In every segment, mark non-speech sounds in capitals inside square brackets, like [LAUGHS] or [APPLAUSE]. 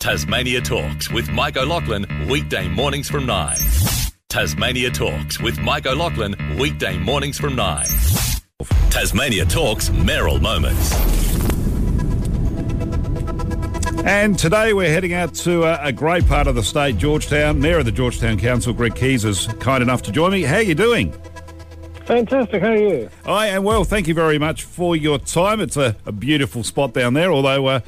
Tasmania Talks with Mike O'Loughlin, weekday mornings from 9. Tasmania Talks with Mike O'Loughlin, weekday mornings from 9. Tasmania Talks Mayoral Moments. And today we're heading out to a, a, great part of the state, George Town. Mayor of the George Town Council, Greg Kieser, is kind enough to join me. How are you doing? Fantastic. How are you? I am well. Thank you very much for your time. It's a, a beautiful spot down there, although uh,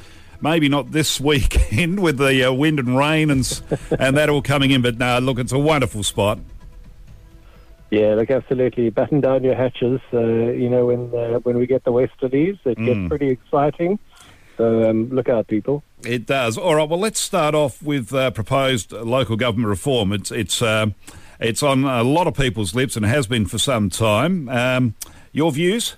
maybe not this [LAUGHS] weekend with the uh, wind and rain and and that all coming in. But no, look, it's a wonderful spot. Yeah, look, absolutely. Batten down your hatches. Uh, you know, when uh, when we get the westerlies, it mm. gets pretty exciting. So um, look out, people. It does. All right. Well, let's start off with uh, proposed local government reform. It's it's uh, it's on a lot of people's lips and has been for some time. Um, your views?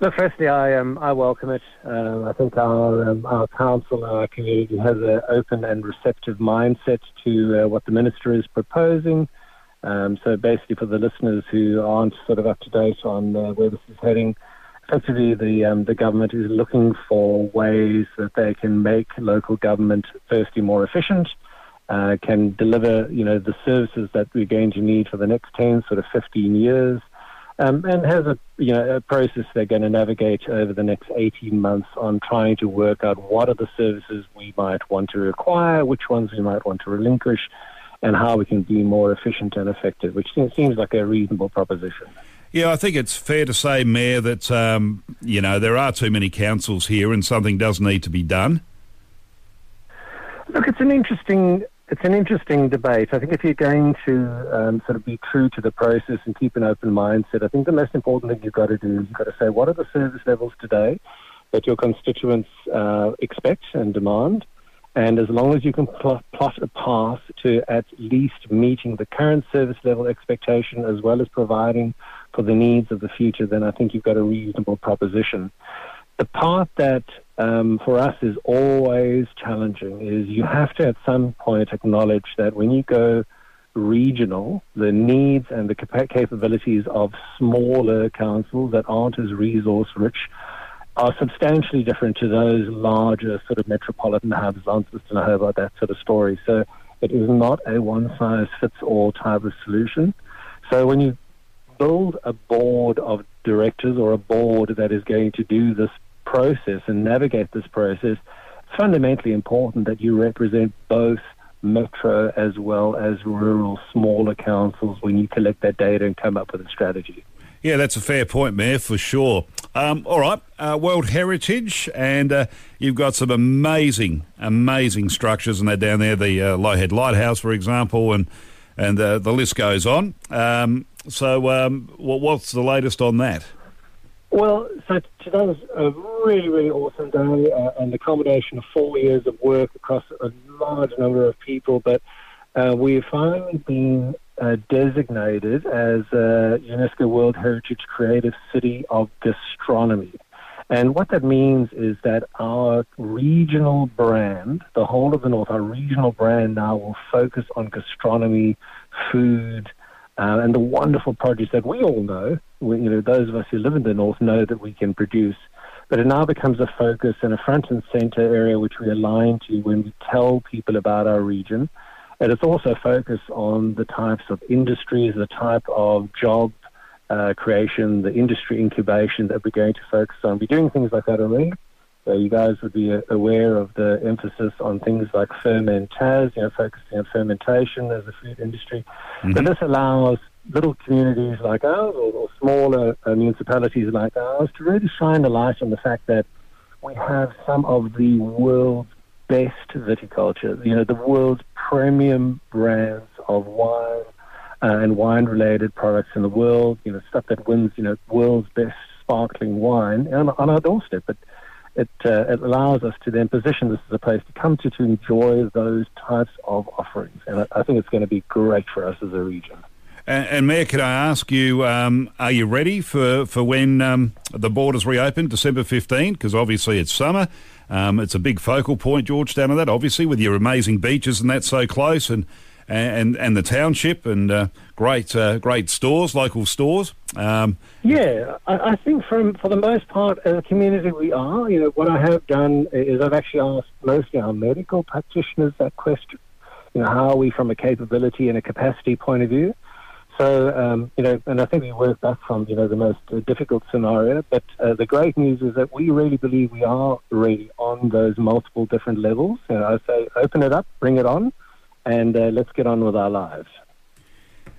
Look, firstly, I um, I welcome it. Uh, I think our um, our council, our community has an open and receptive mindset to uh, what the minister is proposing. Um, so basically, for the listeners who aren't sort of up to date on uh, where this is heading, effectively the um, the government is looking for ways that they can make local government firstly more efficient, uh, can deliver you know the services that we're going to need for the next ten sort of fifteen years um, and has a you know a process they're going to navigate over the next 18 months on trying to work out what are the services we might want to acquire, which ones we might want to relinquish, and how we can be more efficient and effective, which seems like a reasonable proposition. Yeah, I think it's fair to say, Mayor, that um, you know there are too many councils here, and something does need to be done. Look, it's an interesting it's an interesting debate. I think if you're going to um, sort of be true to the process and keep an open mindset, I think the most important thing you've got to do is you've got to say what are the service levels today that your constituents uh, expect and demand, and as long as you can pl- plot a path to at least meeting the current service level expectation as well as providing for the needs of the future, then I think you've got a reasonable proposition. The part that um, for us is always challenging is you have to at some point acknowledge that when you go regional, the needs and the capabilities of smaller councils that aren't as resource rich are substantially different to those larger sort of metropolitan hubs, Launceston, Hobart, that sort of story. So it is not a one size fits all type of solution. So when you build a board of directors or a board that is going to do this process and navigate this process, it's fundamentally important that you represent both metro as well as rural smaller councils when you collect that data and come up with a strategy. Yeah, that's a fair point, Mayor, for sure. Um, all right, uh, World Heritage, and uh, you've got some amazing, amazing structures, and they're down there. The uh, Low Head Lighthouse, for example, and and uh, the list goes on. Um, so, um, what's the latest on that? Well, so today was a really, really awesome day uh, and the combination of four years of work across a large number of people. But uh, we've finally been uh, designated as a UNESCO World Heritage Creative City of Gastronomy. And what that means is that our regional brand, the whole of the North, our regional brand now will focus on gastronomy, food, uh, and the wonderful produce that we all know, we, you know, those of us who live in the north know that we can produce. But it now becomes a focus and a front and center area which we align to when we tell people about our region. And it's also a focus on the types of industries, the type of job uh, creation, the industry incubation that we're going to focus on. We're doing things like that already. So you guys would be aware of the emphasis on things like fermenters, you know, focusing on fermentation as a food industry. Mm-hmm. But this allows little communities like ours or, or smaller uh, municipalities like ours to really shine a light on the fact that we have some of the world's best viticulture, you know, the world's premium brands of wine uh, and wine-related products in the world, you know, stuff that wins, you know, world's best sparkling wine on, on our doorstep. But it, uh, it allows us to then position this as a place to come to to enjoy those types of offerings. And I, I think it's going to be great for us as a region. And, and Mayor, can I ask you, um, are you ready for, for when um, the borders reopen, December 15? Because obviously it's summer. Um, it's a big focal point, George Town, of that, obviously, with your amazing beaches and that so close. And, and and the township and uh, great uh, great stores, local stores. Um, yeah, I, I, think from for the most part as a community we are. You know, what I have done is I've actually asked mostly our medical practitioners that question. You know, how are we from a capability and a capacity point of view? So, um, you know, and I think we work back from, you know, the most uh, difficult scenario. But uh, the great news is that we really believe we are really on those multiple different levels. You know, I say open it up, bring it on, and uh, let's get on with our lives.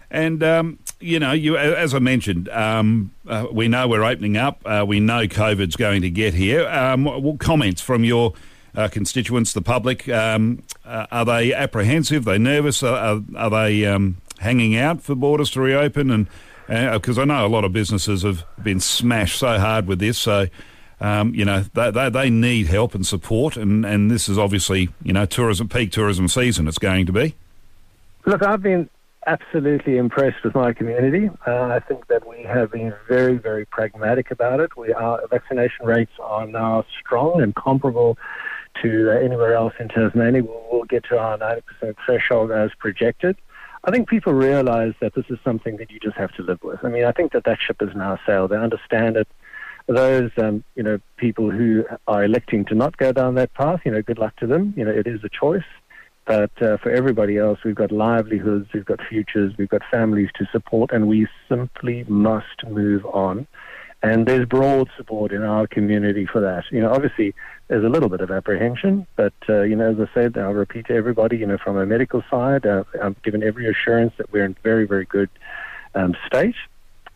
And um, you know, you as I mentioned, um, uh, we know we're opening up. Uh, we know COVID's going to get here. Um, what comments from your uh, constituents, the public? Um, uh, are they apprehensive? Are they nervous? Are, are they um, hanging out for borders to reopen? And because uh, I know a lot of businesses have been smashed so hard with this, so. Um, you know, they, they, they, need help and support, and, and this is obviously, you know, tourism peak tourism season. It's going to be. Look, I've been absolutely impressed with my community. Uh, I think that we have been very, very pragmatic about it. We our vaccination rates are now strong and comparable to uh, anywhere else in Tasmania. We'll, we'll get to our 90% threshold as projected. I think people realize that this is something that you just have to live with. I mean, I think that that ship has now sailed. They understand it. Those, um, you know, people who are electing to not go down that path, you know, good luck to them. You know, it is a choice. But uh, for everybody else, we've got livelihoods, we've got futures, we've got families to support, and we simply must move on. And there's broad support in our community for that. You know, obviously, there's a little bit of apprehension, but, uh, you know, as I said, I'll repeat to everybody, you know, from a medical side, uh, I'm given every assurance that we're in very, very good um, state.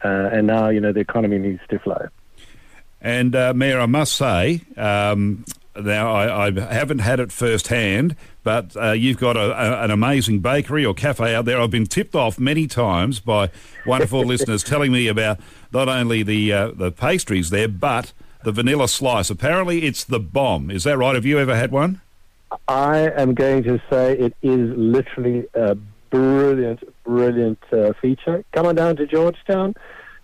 Uh, and now, you know, the economy needs to flow. And, uh, Mayor, I must say, um, now, I, I, haven't had it firsthand, but uh, you've got a, a, an amazing bakery or cafe out there. I've been tipped off many times by wonderful [LAUGHS] listeners telling me about not only the uh, the pastries there, but the vanilla slice. Apparently, it's the bomb. Is that right? Have you ever had one? I am going to say it is literally a brilliant, brilliant uh, feature. Come on down to George Town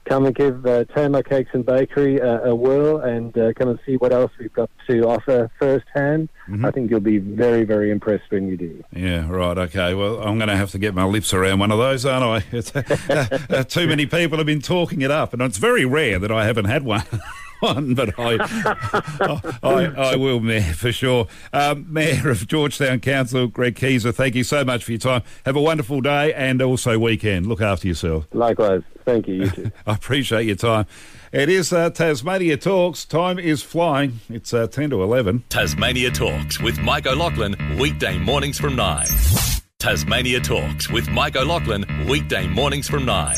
come and give uh, Tamar Cakes and Bakery a, a whirl and uh, come and see what else we've got to offer firsthand. Mm-hmm. I think you'll be very, very impressed when you do. Yeah, right. Okay. Well, I'm going to have to get my lips around one of those, aren't I? [LAUGHS] uh, uh, too many people have been talking it up, and it's very rare that I haven't had one. [LAUGHS] one, but I, I, I, will, Mayor, for sure. Um, Mayor of George Town Council, Greg Kieser, thank you so much for your time. Have a wonderful day and also weekend. Look after yourself. Likewise. Thank you. You too. [LAUGHS] I appreciate your time. It is uh, Tasmania Talks. Time is flying. It's uh, 10 to 11. Tasmania Talks with Mike O'Loughlin, weekday mornings from 9. Tasmania Talks with Mike O'Loughlin, weekday mornings from 9.